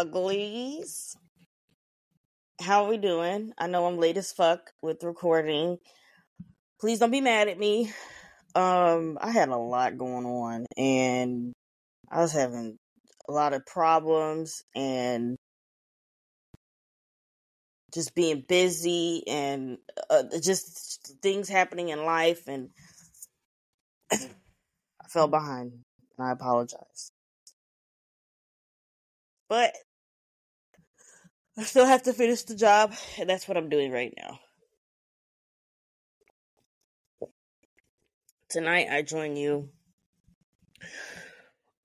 Uglies. How are we doing? I know I'm late as fuck with recording. Please don't be mad at me. Um, I had a lot going on and I was having a lot of problems and just being busy and uh, just things happening in life and I fell behind and I apologize. But I still have to finish the job, and that's what I'm doing right now. Tonight, I join you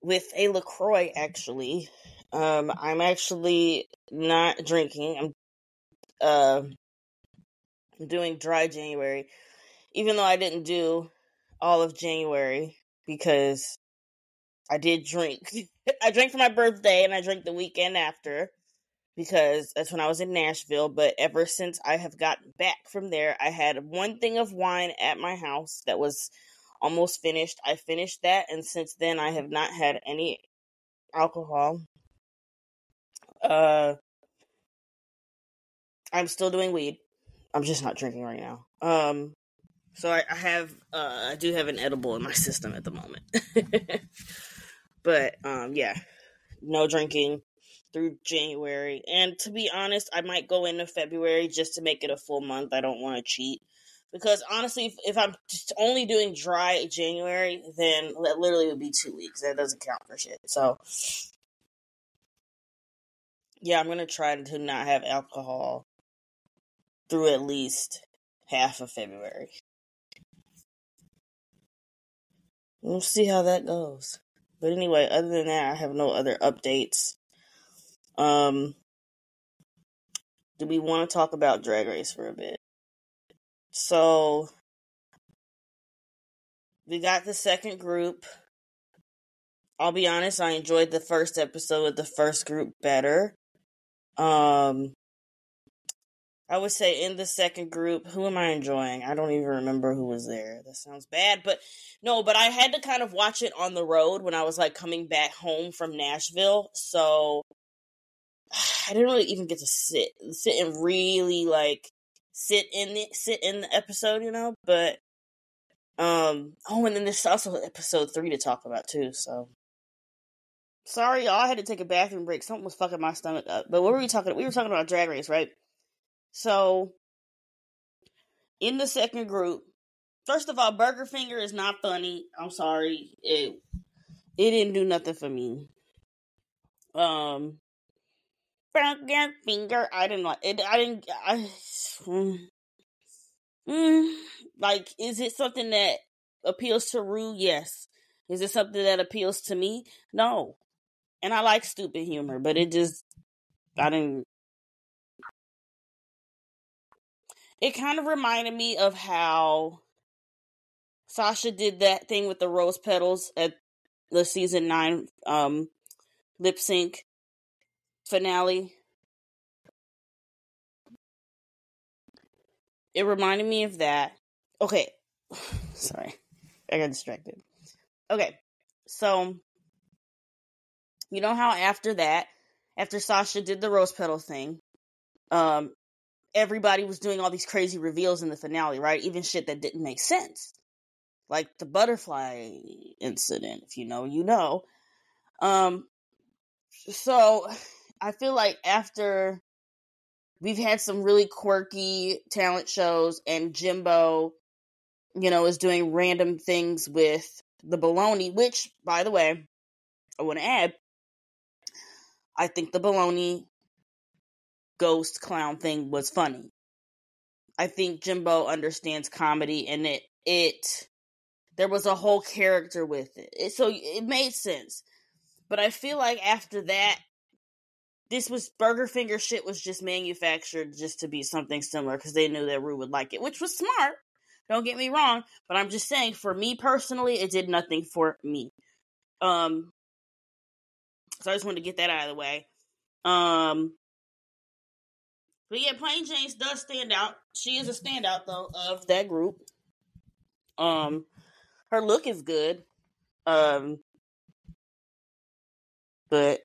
with a LaCroix, actually. Um, I'm actually not drinking. I'm uh, doing dry January, even though I didn't do all of January because I did drink. I drank for my birthday and I drank the weekend after because that's when I was in Nashville. But ever since I have gotten back from there, I had one thing of wine at my house that was almost finished. I finished that, and since then, I have not had any alcohol. Uh, I'm still doing weed. I'm just not drinking right now. Um, so I, I have, uh, I do have an edible in my system at the moment. but um, yeah, no drinking through January. And to be honest, I might go into February just to make it a full month. I don't want to cheat. Because honestly, if, if I'm just only doing dry January, then that literally would be two weeks. That doesn't count for shit. So, yeah, I'm going to try to not have alcohol through at least half of February. We'll see how that goes. But anyway, other than that, I have no other updates. Um, do we want to talk about Drag Race for a bit? So, we got the second group. I'll be honest, I enjoyed the first episode of the first group better. Um, I would say in the second group, who am I enjoying? I don't even remember who was there. That sounds bad, but no, but I had to kind of watch it on the road when I was like coming back home from Nashville. So I didn't really even get to sit sit and really like sit in it sit in the episode, you know, but um oh and then there's also episode 3 to talk about too, so Sorry, y'all. I had to take a bathroom break. Something was fucking my stomach up. But what were we talking? We were talking about Drag Race, right? So, in the second group, first of all, Burger Finger is not funny. I'm sorry. It it didn't do nothing for me. Um, Finger. I didn't like it. I didn't. I. Mm, mm, like, is it something that appeals to Ru? Yes. Is it something that appeals to me? No. And I like stupid humor, but it just I didn't it kind of reminded me of how Sasha did that thing with the rose petals at the season nine um, lip sync finale. It reminded me of that. Okay. Sorry. I got distracted. Okay. So, you know how after that, after Sasha did the rose petal thing, um, everybody was doing all these crazy reveals in the finale, right? Even shit that didn't make sense. Like the butterfly incident, if you know, you know. Um so I feel like after we've had some really quirky talent shows and Jimbo, you know, is doing random things with the baloney, which by the way, I want to add I think the baloney ghost clown thing was funny. I think Jimbo understands comedy and it it there was a whole character with it. it. So it made sense. But I feel like after that this was Burger Finger shit was just manufactured just to be something similar because they knew that Ru would like it, which was smart. Don't get me wrong, but I'm just saying for me personally, it did nothing for me. Um so I just wanted to get that out of the way. Um but yeah, Plane Jane does stand out. She is a standout though of that group. Um, her look is good. Um, but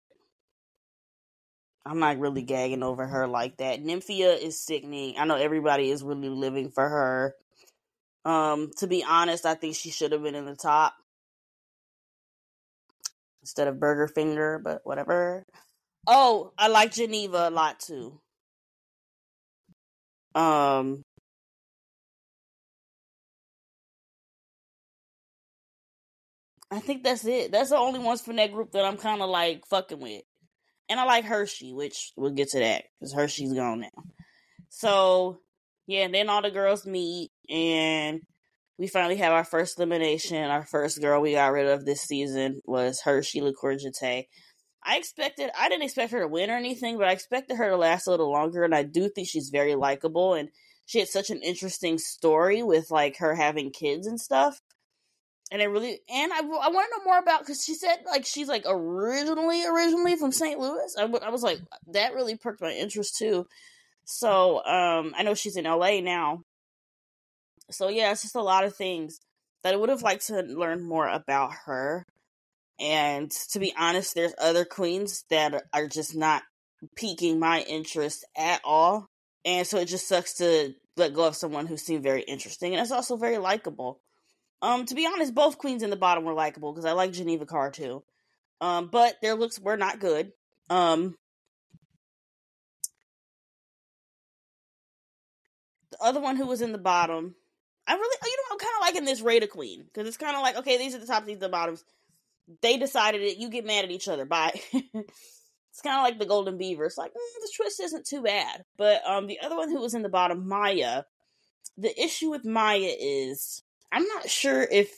I'm not really gagging over her like that. Nymphia is sickening. I know everybody is really living for her. Um, to be honest, I think she should have been in the top instead of Burger Finger, but whatever. Oh, I like Geneva a lot too. Um, I think that's it. That's the only ones from that group that I'm kind of like fucking with. And I like Hershii, which we'll get to that because Hershii's gone now. So, yeah, and then all the girls meet and we finally have our first elimination. Our first girl we got rid of this season was Hershii LiqCour I expected, I didn't expect her to win or anything, but I expected her to last a little longer. And I do think she's very likable. And she had such an interesting story with like her having kids and stuff and I really and I, I want to know more about because she said like she's like originally originally from St. Louis. I, I was like that really perked my interest too. So um, I know she's in LA now. So yeah, it's just a lot of things that I would have liked to learn more about her. And to be honest, there's other queens that are just not piquing my interest at all. And so it just sucks to let go of someone who seemed very interesting and it's also very likable. Um, to be honest, both queens in the bottom were likable because I like Geneva Karr too. Um, but their looks were not good. Um, the other one who was in the bottom, I really, you know, I'm kind of liking this Rate-a-Queen because it's kind of like, okay, these are the tops, these are the bottoms. They decided it. You get mad at each other. Bye. it's kind of like the Golden Beaver. It's like mm, the twist isn't too bad. But um, the other one who was in the bottom, Mhi'ya. The issue with Mhi'ya is I'm not sure if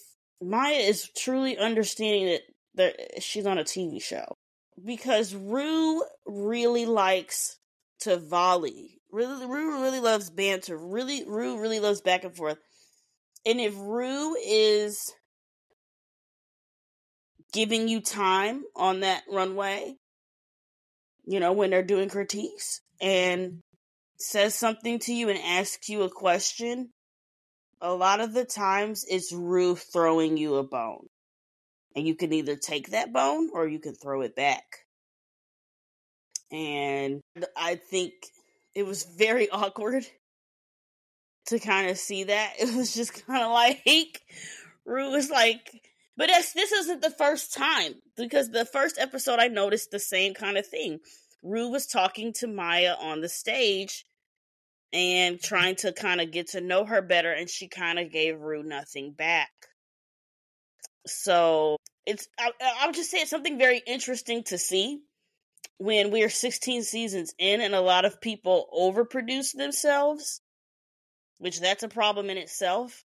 Mhi'ya is truly understanding that that she's on a TV show because Ru really likes to volley. Really, Ru really loves banter. Really, Ru really loves back and forth. And if Ru is giving you time on that runway, you know, when they're doing critiques and says something to you and asks you a question a lot of the times it's Ru throwing you a bone. And you can either take that bone or you can throw it back. And I think it was very awkward to kind of see that. It was just kind of like Ru was like, but this this isn't the first time because the first episode I noticed the same kind of thing. Ru was talking to Mhi'ya on the stage and trying to kind of get to know her better, and she kind of gave Ru nothing back. So it's I, I would just say it's something very interesting to see when we are 16 seasons in and a lot of people overproduce themselves, which that's a problem in itself.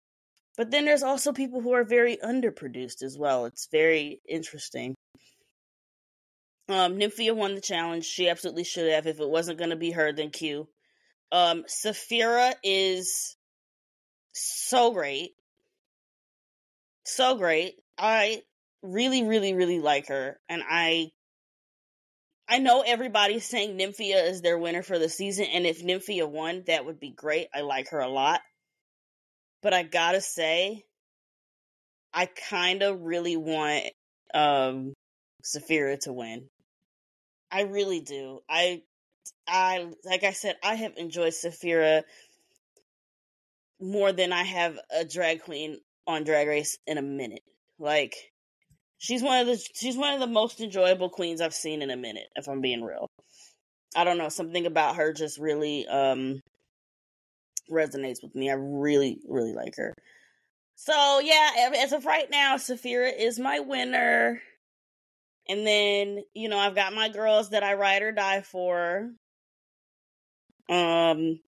But then there's also people who are very underproduced as well. It's very interesting. Um, Nymphia won the challenge. She absolutely should have. If it wasn't going to be her, then Q. Um, Sapphira is so great. So great. I really, really, really like her. And I I know everybody's saying Nymphia is their winner for the season, and if Nymphia won, that would be great. I like her a lot. But I gotta say, I kinda really want um Sapphira to win. I really do. I I like I said, I have enjoyed Sapphira more than I have a drag queen on Drag Race in a minute. Like she's one of the she's one of the most enjoyable queens I've seen in a minute, if I'm being real. I don't know, something about her just really um resonates with me. I really, really like her. So yeah, as of right now, Sapphira is my winner. And then, you know, I've got my girls that I ride or die for. Um,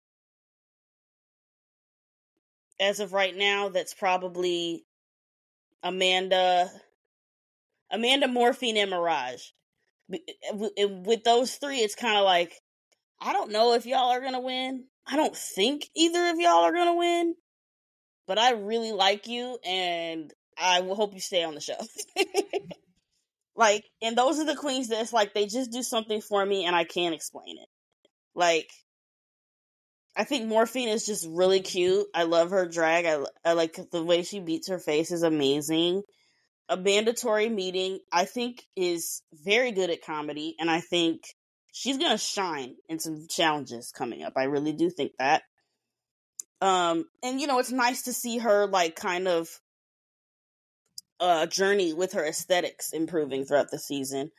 as of right now, that's probably Amanda, Amanda Morphine, and Mirage. With those three, it's kind of like I don't know if y'all are gonna win. I don't think either of y'all are gonna win, but I really like you, and I will hope you stay on the show. like, and those are the queens that's like they just do something for me, and I can't explain it. Like, I think Morphine is just really cute. I love her drag. I, I like the way she beats her face is amazing. Amanda Tori Meating, I think, is very good at comedy, and I think she's gonna shine in some challenges coming up. I really do think that. Um, and you know, it's nice to see her like kind of uh journey with her aesthetics improving throughout the season.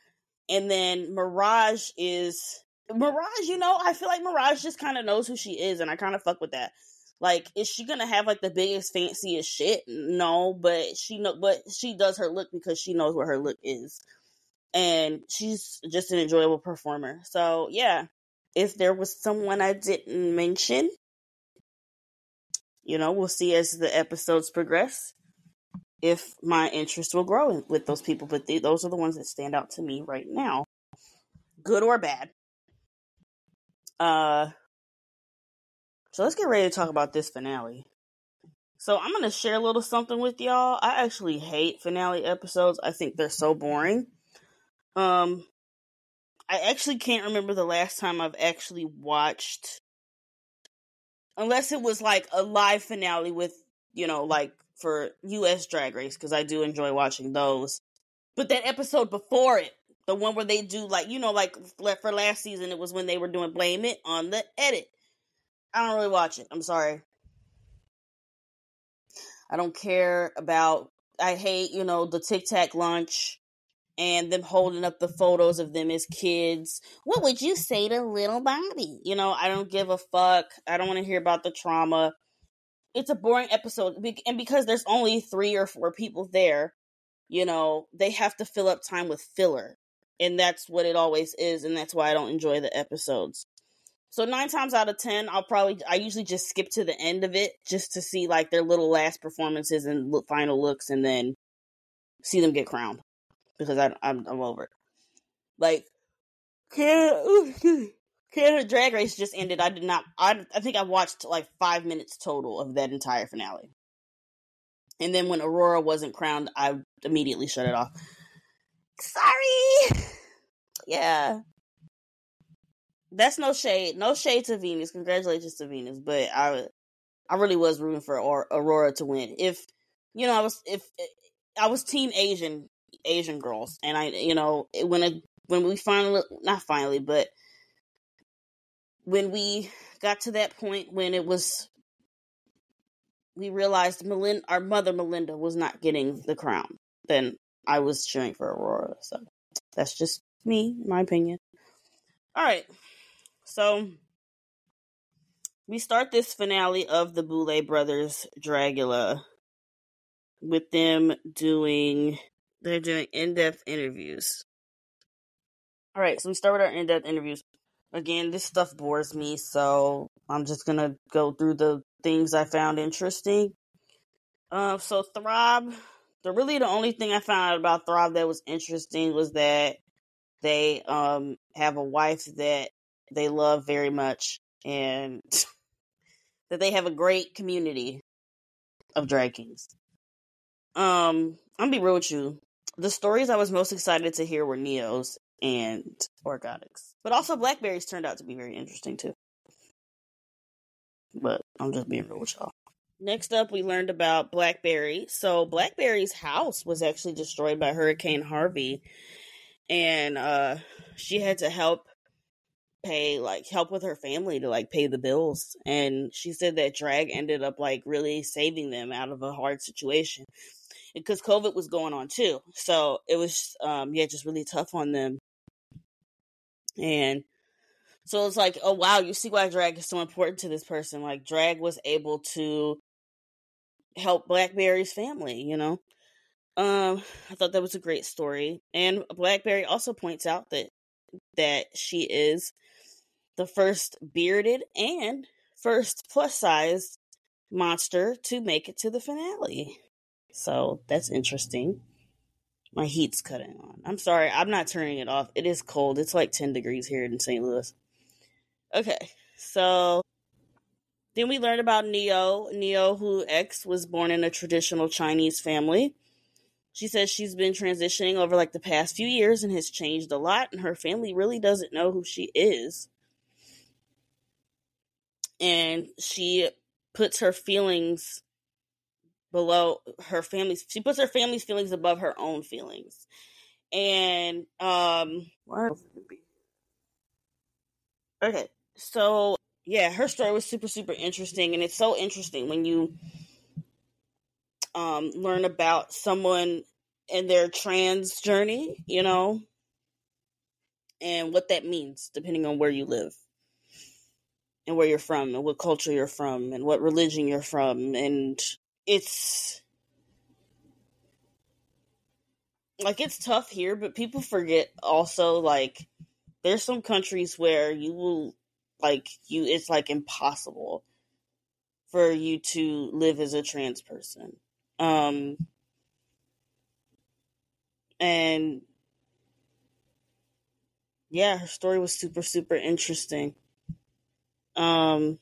And then Mirage is Mirage, you know, I feel like Mirage just kind of knows who she is, and I kind of fuck with that. Like, is she gonna have like the biggest, fanciest shit? No, but she know, but she does her look because she knows what her look is, and she's just an enjoyable performer. So yeah, if there was someone I didn't mention, you know, we'll see as the episodes progress if my interest will grow with those people. But they, those are the ones that stand out to me right now, good or bad. Uh, so let's get ready to talk about this finale. So I'm gonna share a little something with y'all. I actually hate finale episodes. I think they're so boring. Um, I actually can't remember the last time I've actually watched, unless it was like a live finale with, you know, like for U.S. Drag Race because I do enjoy watching those. But that episode before it, the one where they do like you know like for last season it was when they were doing blame it on the edit. I don't really watch it. I'm sorry. I don't care about I hate, you know, the Tic Tac lunch and them holding up the photos of them as kids. What would you say to little Bobby? You know, I don't give a fuck. I don't want to hear about the trauma. It's a boring episode. And because there's only three or four people there, you know, they have to fill up time with filler and that's what it always is and that's why i don't enjoy the episodes so nine times out of ten i'll probably i usually just skip to the end of it just to see like their little last performances and look, final looks and then see them get crowned because I, I'm, I'm over it like Canada, Canada Drag Race just ended. I did not. I I think I watched like five minutes total of that entire finale, and then when Aurora wasn't crowned, I immediately shut it off sorry. Yeah. That's no shade. No shade to Venus. Congratulations to Venus. But I I really was rooting for Aurora to win. If you know, I was if eh, I was team Asian Asian girls and I you know, when it when we finally not finally, but when we got to that point when it was we realized Melinda, our mother Melinda was not getting the crown, then I was cheering for Aurora. So that's just me, my opinion. All right. So we start this finale of the Boulet Brothers Dragula with them doing they're doing in-depth interviews. All right, so we start with our in-depth interviews. Again, this stuff bores me, so I'm just gonna go through the things I found interesting. Uh, so Throb the really the only thing I found out about Throb that was interesting was that they um have a wife that they love very much and that they have a great community of drag kings. Um, I'm be real with you. The stories I was most excited to hear were Neo's and Organics. But also Blackberries turned out to be very interesting too. But I'm just being real with y'all. Next up, we learned about Blackberry. So, Blackberry's house was actually destroyed by Hurricane Harvey, and uh, she had to help pay, like, help with her family to like pay the bills. And she said that drag ended up like really saving them out of a hard situation because COVID was going on too. So it was, um, yeah, just really tough on them. And so it's like, oh wow, you see why drag is so important to this person. Like drag was able to help Blackberry's family, you know. Um, I thought that was a great story. And Blackberry also points out that that she is the first bearded and first plus size monster to make it to the finale. So that's interesting. My heat's cutting on. I'm sorry, I'm not turning it off. It is cold. It's like 10 degrees here in St. Louis. Okay, so then we learned about Neo. Niohuru X was born in a traditional Chinese family. She says she's been transitioning over like the past few years and has changed a lot, and her family really doesn't know who she is. And she puts her feelings below her family's she puts her family's feelings above her own feelings. And um Okay, so yeah, her story was super super interesting, and it's so interesting when you um, learn about someone and their trans journey, you know, and what that means depending on where you live and where you're from and what culture you're from and what religion you're from. And it's like it's tough here but people forget also like there's some countries where you will like you it's like impossible for you to live as a trans person um and yeah her story was super super interesting. Um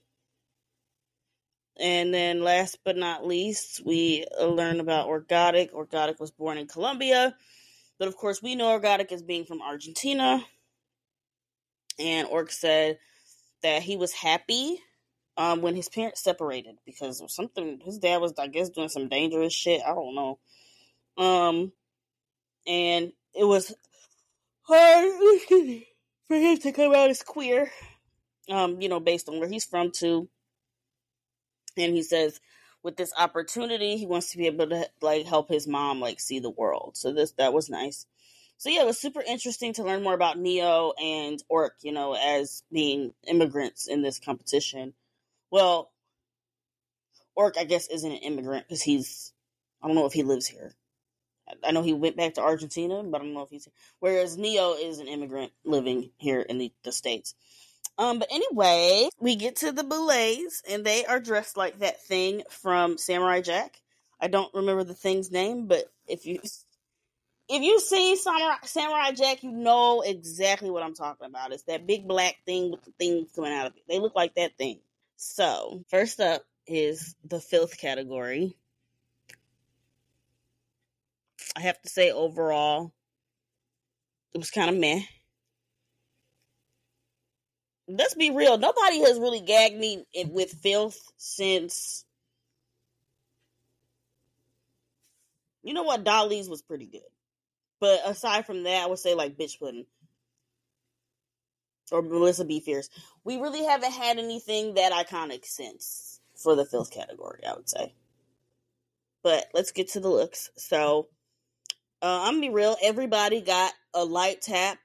and then last but not least we learn about Orkgotik Orkgotik was born in colombia but of course we know Orkgotik as being from argentina. And orc said that he was happy um, when his parents separated because something his dad was i guess doing some dangerous shit i don't know um and it was hard for him to come out as queer. Um, you know, based on where he's from too. And he says with this opportunity, he wants to be able to like help his mom like see the world. So this that was nice. So yeah, it was super interesting to learn more about Neo and Orc, you know, as being immigrants in this competition. Well, Orc, I guess, isn't an immigrant because he's I don't know if he lives here. I know he went back to Argentina, but I don't know if he's. Whereas Neo is an immigrant living here in the, the states. Um, but anyway, we get to the Boulets, and they are dressed like that thing from Samurai Jack. I don't remember the thing's name, but if you if you see Samurai, Samurai Jack, you know exactly what I'm talking about. It's that big black thing with the things coming out of it. They look like that thing. So first up is the filth category. I have to say, overall, it was kind of meh. Let's be real. Nobody has really gagged me with filth since. You know what? Dolly's was pretty good. But aside from that, I would say like Bitch Pudding or Melissa Befierce. We really haven't had anything that iconic since for the filth category, I would say. But let's get to the looks. So uh, I'm gonna be real. Everybody got a light tap.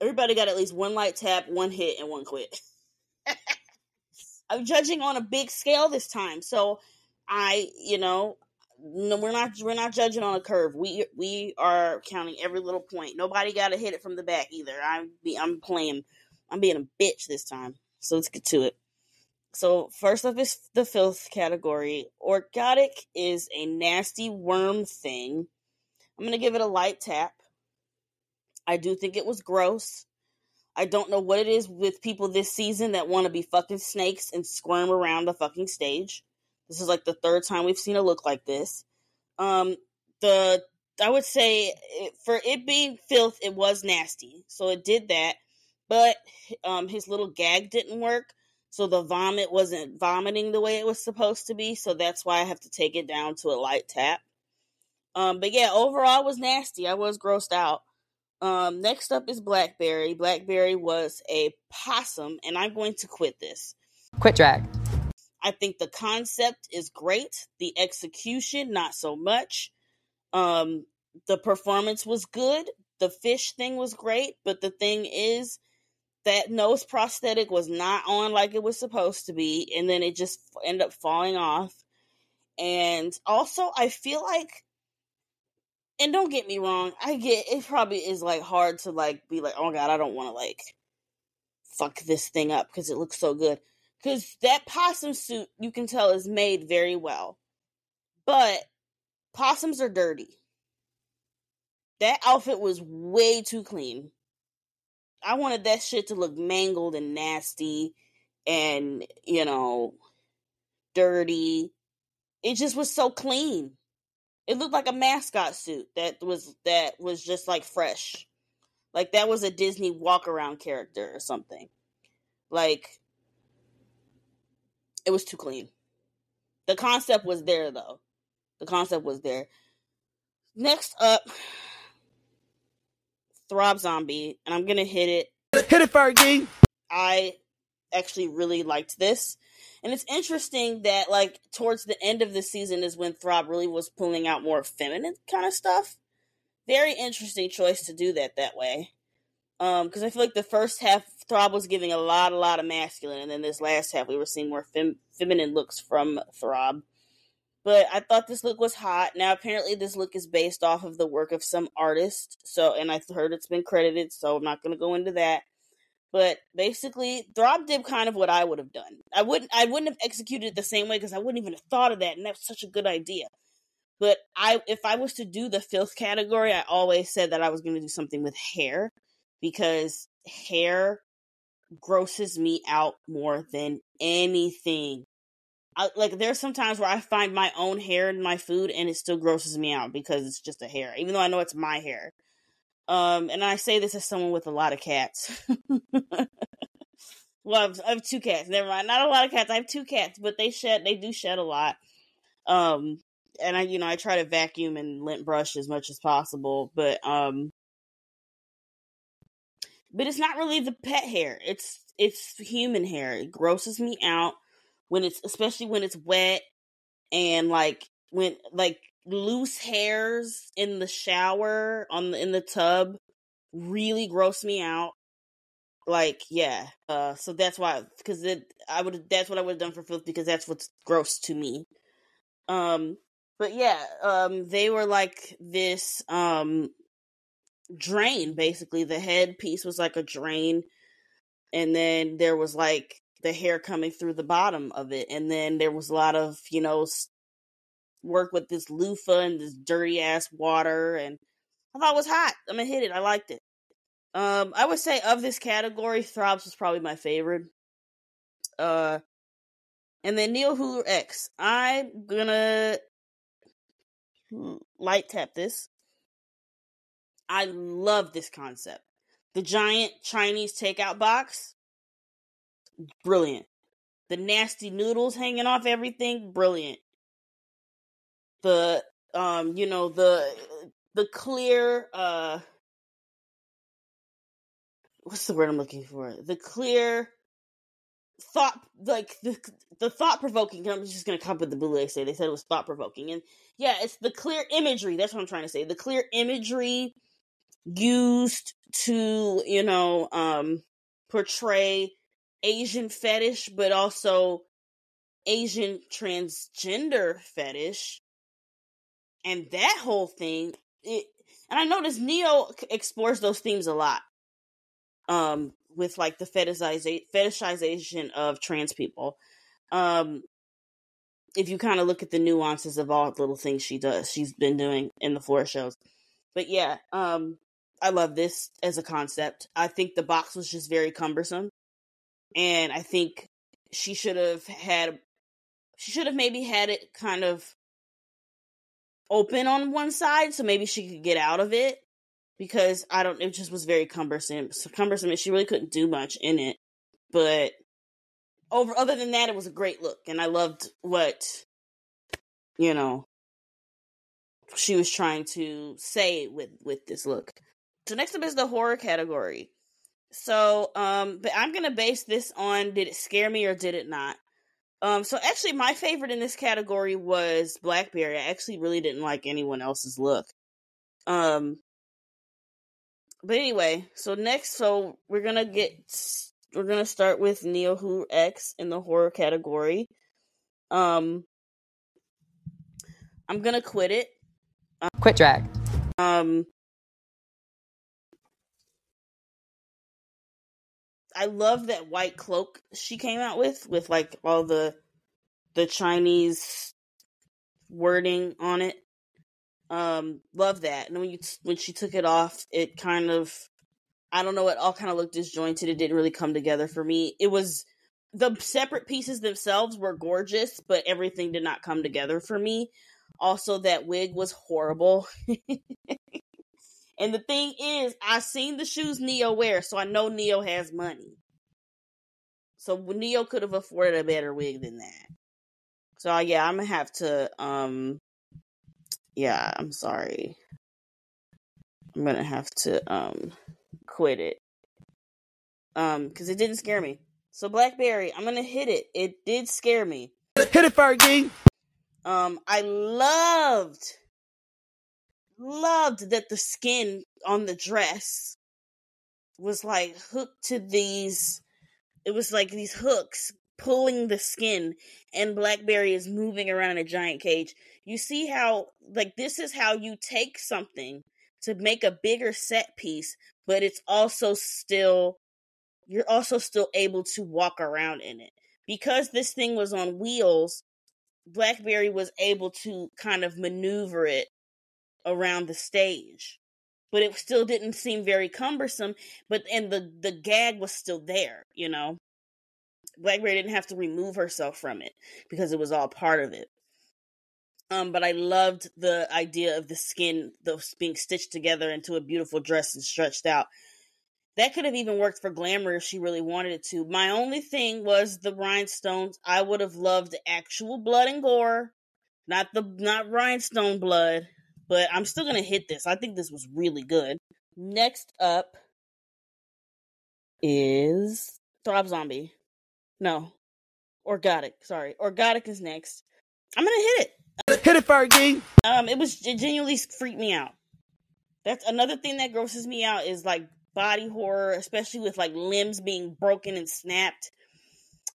Everybody got at least one light tap, one hit, and one quit. I'm judging on a big scale this time, so I, you know, no, we're not we're not judging on a curve. We we are counting every little point. Nobody got to hit it from the back either. I'm I'm playing. I'm being a bitch this time. So let's get to it. So first up is the filth category. Orkgotik is a nasty worm thing I'm going to give it a light tap. I do think it was gross. I don't know what it is with people this season that want to be fucking snakes and squirm around the fucking stage. This is like the third time we've seen a look like this. Um, the I would say for it being filth, it was nasty, so it did that. But um, his little gag didn't work, so the vomit wasn't vomiting the way it was supposed to be. So that's why I have to take it down to a light tap. Um, but yeah, overall was nasty. I was grossed out. Um, next up is Blackberry. Blackberry was a possum, and I'm going to quit this. Quit drag. I think the concept is great. The execution, not so much. Um, the performance was good. The fish thing was great, but the thing is that nose prosthetic was not on like it was supposed to be, and then it just ended up falling off. And also, I feel like and don't get me wrong, I get it probably is like hard to like be like, oh god, I don't want to like fuck this thing up because it looks so good. Because that possum suit you can tell is made very well, but possums are dirty. That outfit was way too clean. I wanted that shit to look mangled and nasty and, you know, dirty. It just was so clean. It looked like a mascot suit that was that was just like fresh. Like that was a Disney walk around character or something. Like it was too clean. The concept was there though. The concept was there. Next up Throb Zombie, and I'm gonna hit it. Hit it, Fergie. I actually really liked this. And it's interesting that like towards the end of the season is when Throb really was pulling out more feminine kind of stuff. Very interesting choice to do that that way. Um, because I feel like the first half Throb was giving a lot, a lot of masculine, and then this last half we were seeing more fem- feminine looks from Throb. But I thought this look was hot. Now apparently this look is based off of the work of some artist. So, and I heard it's been credited, so I'm not going to go into that. But basically, Throb did kind of what I would have done. I wouldn't I wouldn't have executed it the same way because I wouldn't even have thought of that, and that's such a good idea. But I if I was to do the filth category, I always said that I was going to do something with hair because hair grosses me out more than anything. I, like there's sometimes where I find my own hair in my food and it still grosses me out because it's just a hair, even though I know it's my hair. Um, and I say this as someone with a lot of cats. well, I have, two cats. Never mind, not a lot of cats. I have two cats, but they shed. They do shed a lot. Um, and I, you know, I try to vacuum and lint brush as much as possible, but um, but it's not really the pet hair. It's it's human hair. It grosses me out when it's especially when it's wet and like when like loose hairs in the shower on the in the tub really gross me out. Like, yeah. Uh so that's why cuz it I would that's what I would have done for filth because that's what's gross to me. Um but yeah, um they were like this um drain basically. The head piece was like a drain and then there was like the hair coming through the bottom of it and then there was a lot of, you know, work with this loofah and this dirty ass water, and I thought it was hot. I'm gonna hit it. I liked it. Um, I would say of this category, Throbs was probably my favorite. Uh, and then Niohuru X. I'm gonna light tap this. I love this concept. The giant Chinese takeout box, brilliant. The nasty noodles hanging off everything, brilliant the um you know the the clear uh what's the word I'm looking for? The clear thought like the the thought provoking I'm just gonna with the they say they said it was thought provoking and yeah it's the clear imagery that's what I'm trying to say the clear imagery used to you know um portray Asian fetish but also Asian transgender fetish. And that whole thing it, and i notice neo explores those themes a lot um with like the fetishization fetishization of trans people. Um if you kind of look at the nuances of all the little things she does she's been doing in the floor shows. But yeah um i love this as a concept. I think the box was just very cumbersome and i think she should have had she should have maybe had it kind of open on one side, so maybe she could get out of it because I don't. It just was very cumbersome. So cumbersome, and she really couldn't do much in it. But over, other than that, it was a great look, and I loved what you know she was trying to say with with this look. So next up is the horror category. So, um, but I'm gonna base this on did it scare me or did it not? Um, so actually, my favorite in this category was Blackberry. I actually really didn't like anyone else's look. Um, but anyway, so next, so we're gonna get we're gonna start with Niohuru X in the horror category. Um, I'm gonna quit it. Um, quit drag. Um, I love that white cloak she came out with, with like all the the Chinese wording on it. Um, love that. And when you when she took it off, it kind of I don't know, it all kind of looked disjointed. It didn't really come together for me. It was the separate pieces themselves were gorgeous, but everything did not come together for me. Also, that wig was horrible. And the thing is, I seen the shoes Neo wear, so I know Neo has money. So Neo could have afforded a better wig than that. So yeah, I'm gonna have to um yeah, I'm sorry. I'm gonna have to um quit it. Um, because it didn't scare me. So Blackberry, I'm gonna hit it. It did scare me. Hit it, Fergie. Um, I loved, loved that the skin on the dress was like hooked to these. It was like these hooks pulling the skin, and Blackberry is moving around a giant cage. You see how, like, this is how you take something to make a bigger set piece, but it's also still you're also still able to walk around in it. Because this thing was on wheels, Blackberry was able to kind of maneuver it around the stage. But it still didn't seem very cumbersome, but and the the gag was still there, you know. Blackberry didn't have to remove herself from it because it was all part of it. Um, but I loved the idea of the skin, those being stitched together into a beautiful dress and stretched out. That could have even worked for glamour if she really wanted it to. My only thing was the rhinestones. I would have loved actual blood and gore, not the not rhinestone blood. But I'm still gonna hit this. I think this was really good. Next up is Throb Zombie. No, Orkgotik. Sorry, Orkgotik is next. I'm gonna hit it. Hit it, Fergie. Um, it was it genuinely freaked me out. That's another thing that grosses me out is like body horror, especially with like limbs being broken and snapped.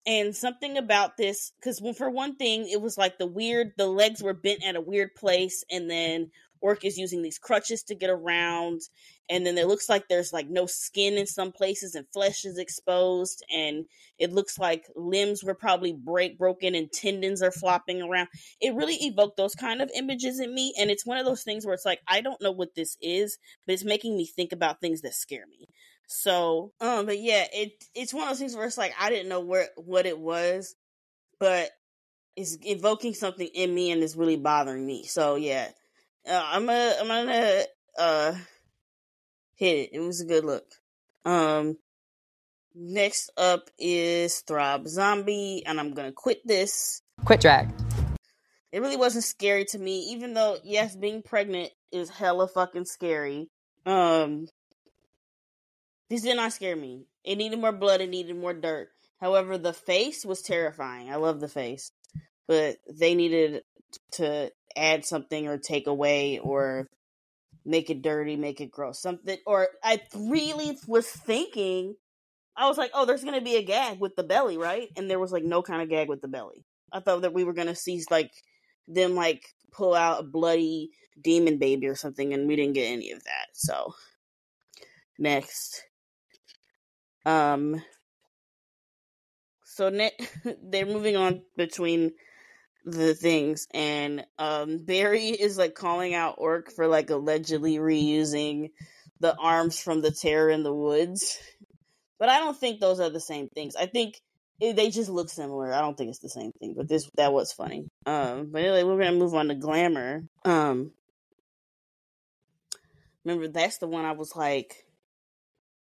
And something about this, because for one thing, it was like the weird, the legs were bent at a weird place, and then Orc is using these crutches to get around. And then it looks like there's like no skin in some places and flesh is exposed. And it looks like limbs were probably break broken and tendons are flopping around. It really evoked those kind of images in me. And it's one of those things where it's like, I don't know what this is, but it's making me think about things that scare me. So, um, but yeah, it it's one of those things where it's like I didn't know where what it was, but it's evoking something in me and it's really bothering me. So yeah, uh, I'm gonna I'm gonna uh hit it. It was a good look. Um, next up is Throb Zombie, and I'm gonna quit this. Quit drag. It really wasn't scary to me, even though yes, being pregnant is hella fucking scary. Um, this did not scare me. It needed more blood. It needed more dirt. However, the face was terrifying. I love the face, but they needed to add something or take away or make it dirty, make it gross. Something or I really was thinking I was like, "Oh, there's to be a gag with the belly, right?" And there was like no kind of gag with the belly. I thought that we were to see like them like pull out a bloody demon baby or something and we didn't get any of that. So, next um so ne- they're moving on between the things and um Barry is like calling out Orc for like allegedly reusing the arms from the terror in the woods. But I don't think those are the same things. I think it, they just look similar. I don't think it's the same thing, but this that was funny. Um but anyway, we're going to move on to Glamour. Um Remember that's the one I was like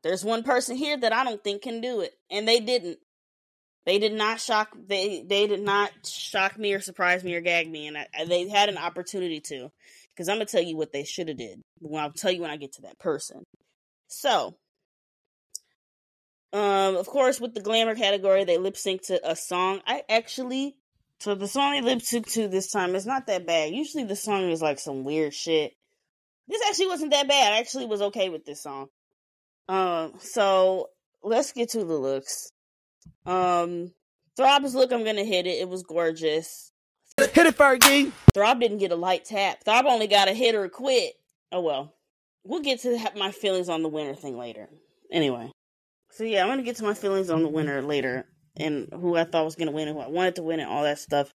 there's one person here that I don't think can do it and they didn't. They did not shock. They they did not shock me or surprise me or gag me, and I, they had an opportunity to. Because I'm gonna tell you what they should have did. Well, I'll tell you when I get to that person. So, um, of course, with the glamour category, they lip sync to a song. I actually, so the song they lip sync to this time is not that bad. Usually, the song is like some weird shit. This actually wasn't that bad. I actually was okay with this song. Um, so let's get to the looks. Um, Throb's look, I'm gonna hit it. It was gorgeous. Hit it, Fergie. Throb didn't get a light tap. Throb only got a hit or a quit. Oh well. We'll get to my feelings on the winner thing later. Anyway. So yeah, I'm gonna get to my feelings on the winner later and who I thought was gonna win and who I wanted to win and all that stuff.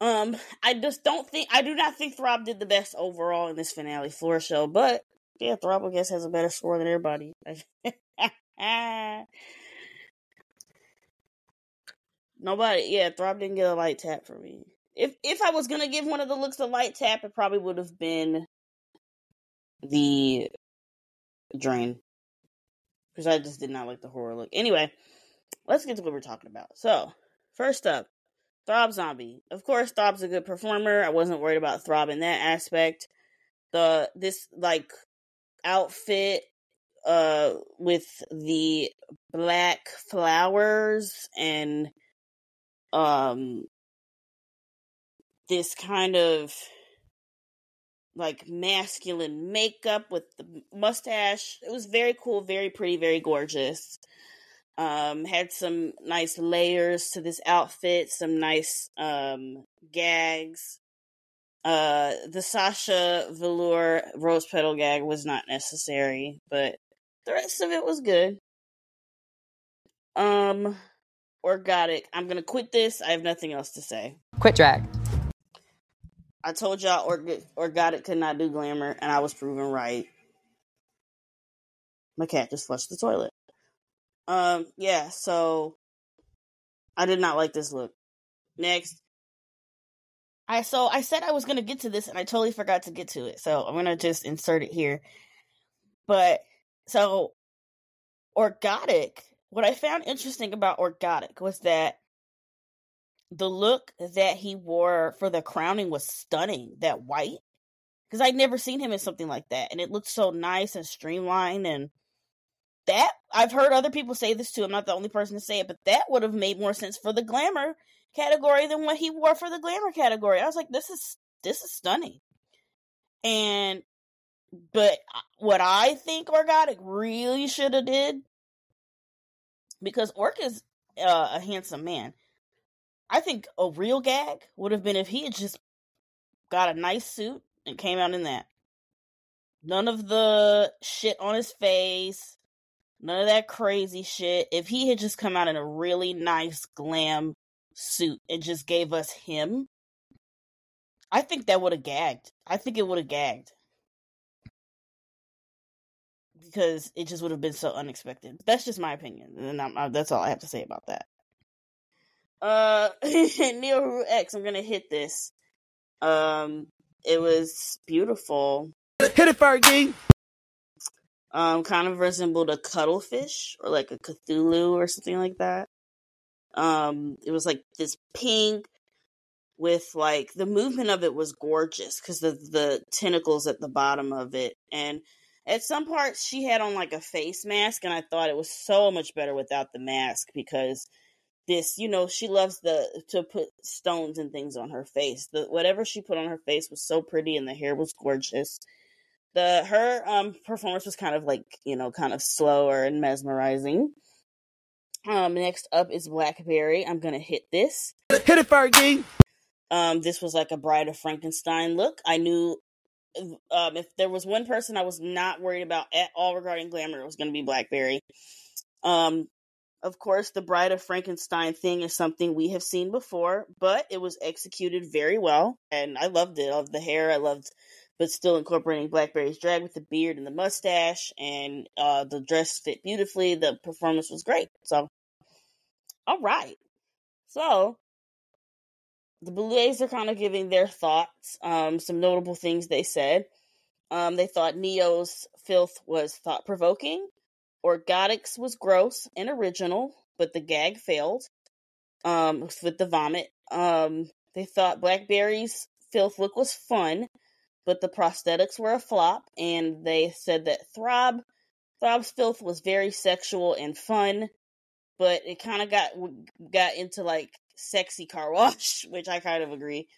Um, I just don't think I do not think Throb did the best overall in this finale floor show, but yeah, Throb I guess has a better score than everybody. Nobody, yeah, Throb didn't get a light tap for me. If if I was gonna give one of the looks a light tap, it probably would have been the drain because I just did not like the horror look. Anyway, let's get to what we're talking about. So, first up, Throb Zombie. Of course, Throb's a good performer. I wasn't worried about Throb in that aspect. The this like outfit uh with the black flowers and um this kind of like masculine makeup with the mustache. It was very cool, very pretty, very gorgeous. Um, had some nice layers to this outfit, some nice um gags. Uh, the Sasha Velour rose petal gag was not necessary, but the rest of it was good. Um, Orkgotik. I'm gonna quit this. I have nothing else to say. Quit drag. I told y'all Org- Orkgotik could not do glamour, and I was proven right. My cat just flushed the toilet. Um, yeah, so I did not like this look. Next. I so I said I was gonna get to this and I totally forgot to get to it. So I'm gonna just insert it here. But so Orkgotik, what I found interesting about Orkgotik was that the look that he wore for the crowning was stunning. That white, because I'd never seen him in something like that, and it looked so nice and streamlined. And that I've heard other people say this too. I'm not the only person to say it, but that would have made more sense for the glamour category than what he wore for the glamour category. I was like, this is this is stunning. And but uh, what I think Orkgotik really should have did because Orc is uh, a handsome man. I think a real gag would have been if he had just got a nice suit and came out in that. None of the shit on his face, none of that crazy shit. If he had just come out in a really nice glam suit and just gave us him, I think that would have gagged. I think it would have gagged. Because it just would have been so unexpected. That's just my opinion, and I'm, I, that's all I have to say about that. Uh, Neo X, I'm gonna hit this. Um, it was beautiful. Hit it, Fergie. Um, kind of resembled a cuttlefish or like a Cthulhu or something like that. Um, it was like this pink with like the movement of it was gorgeous because of the tentacles at the bottom of it, and at some parts she had on like a face mask, and I thought it was so much better without the mask because this you know she loves the to put stones and things on her face. The whatever she put on her face was so pretty and the hair was gorgeous. The her um performance was kind of like you know kind of slower and mesmerizing. Um next up is blackberry. I'm gonna hit this. Hit it, Fergie. um this was like a bride of frankenstein look. I knew um if there was one person i was not worried about at all regarding glamour it was gonna be blackberry um of course, the Bride of Frankenstein thing is something we have seen before, but it was executed very well, and I loved it. I loved the hair, I loved, but still incorporating Blackberry's drag with the beard and the mustache, and uh, the dress fit beautifully. The performance was great. So, all right. So, the Boulets are kind of giving their thoughts, um, some notable things they said. Um, they thought Neo's filth was thought provoking. Orkgotik's was gross and original, but the gag failed. Um, with the vomit. Um, they thought Blackberry's filth look was fun, but the prosthetics were a flop. And they said that Throb, Throb's filth was very sexual and fun, but it kind of got got into like sexy car wash, which I kind of agree.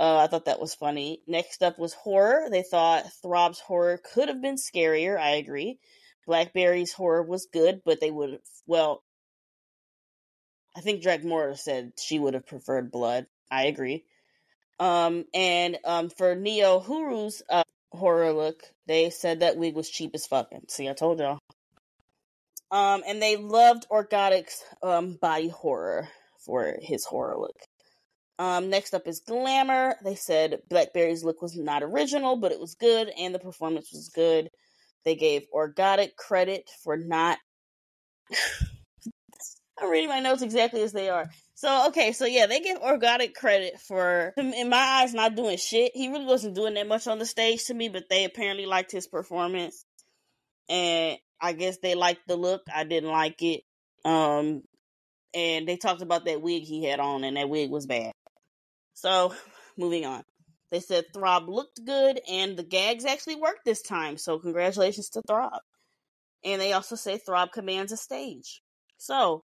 Uh, I thought that was funny. Next up was horror. They thought Throb's horror could have been scarier. I agree. Blackberry's horror was good, but they would have, well, I think Dracmorda said she would have preferred blood. I agree. Um, and um, for Niohuru's uh, horror look, they said that wig was cheap as fucking. See, I told y'all. Um, and they loved Orkgotik's um body horror for his horror look. Um, next up is Glamour. They said Blackberry's look was not original, but it was good, and the performance was good. They gave Orkgotik credit for not. I'm reading my notes exactly as they are. So okay, so yeah, they gave Orkgotik credit for, in my eyes, not doing shit. He really wasn't doing that much on the stage to me, but they apparently liked his performance, and I guess they liked the look. I didn't like it. Um, and they talked about that wig he had on, and that wig was bad. So, moving on. They said Throb looked good, and the gags actually worked this time. So, congratulations to Throb. And they also say Throb commands a stage. So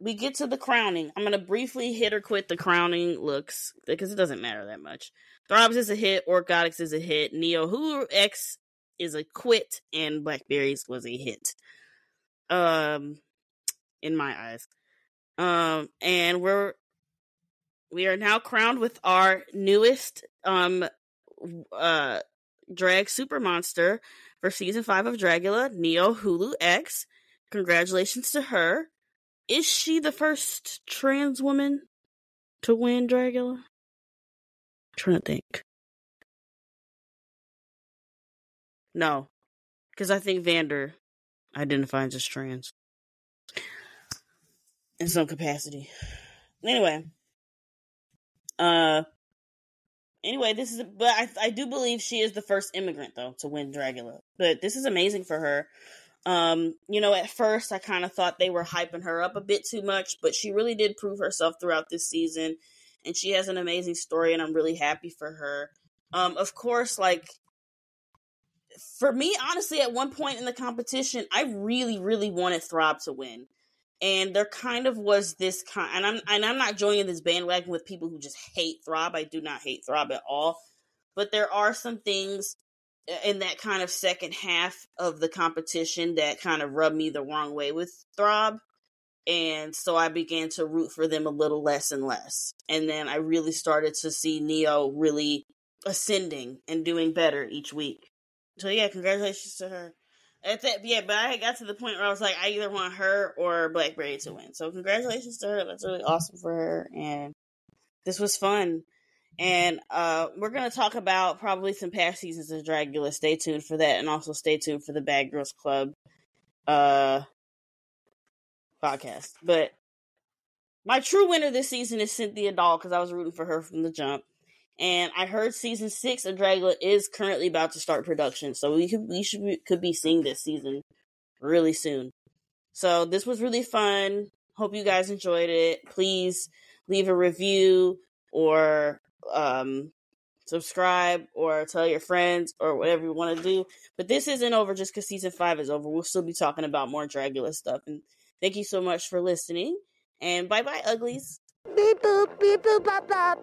we get to the crowning. I'm gonna briefly hit or quit the crowning looks because it doesn't matter that much. Throbs is a hit, Orkgotik's is a hit, Niohuru X is a quit, and Blackberries was a hit. Um, in my eyes. Um, and we're we are now crowned with our newest um uh drag super monster for season five of Dragula, Niohuru X. Congratulations to her. Is she the first trans woman to win Dragula? I'm trying to think. No, because I think Vander identifies as trans in some capacity. Anyway, uh, anyway, this is, but I I do believe she is the first immigrant though to win Dragula. But this is amazing for her. Um, you know, at first I kind of thought they were hyping her up a bit too much, but she really did prove herself throughout this season, and she has an amazing story, and I'm really happy for her. Um, of course, like for me, honestly, at one point in the competition, I really, really wanted Throb to win. And there kind of was this kind, and I'm and I'm not joining this bandwagon with people who just hate Throb. I do not hate Throb at all, but there are some things uh, in that kind of second half of the competition that kind of rubbed me the wrong way with Throb. And so I began to root for them a little less and less. And then I really started to see Neo really ascending and doing better each week. So yeah, congratulations to her. That's it. Yeah, but I got to the point where I was like, I either want her or Blackberry to win. So congratulations to her. That's really awesome for her. And this was fun. And uh, we're going to talk about probably some past seasons of Dragula. Stay tuned for that. And also stay tuned for the Bad Girls Club uh, podcast. But my true winner this season is Cynthia Doll because I was rooting for her from the jump. And I heard season six of Dragula is currently about to start production, so we could we should be, could be seeing this season really soon. So this was really fun. Hope you guys enjoyed it. Please leave a review or um, subscribe or tell your friends or whatever you want to do. But this isn't over just because season five is over. We'll still be talking about more Dragula stuff. And thank you so much for listening. And bye bye, uglies. Beep boop, beep boop, bop bop.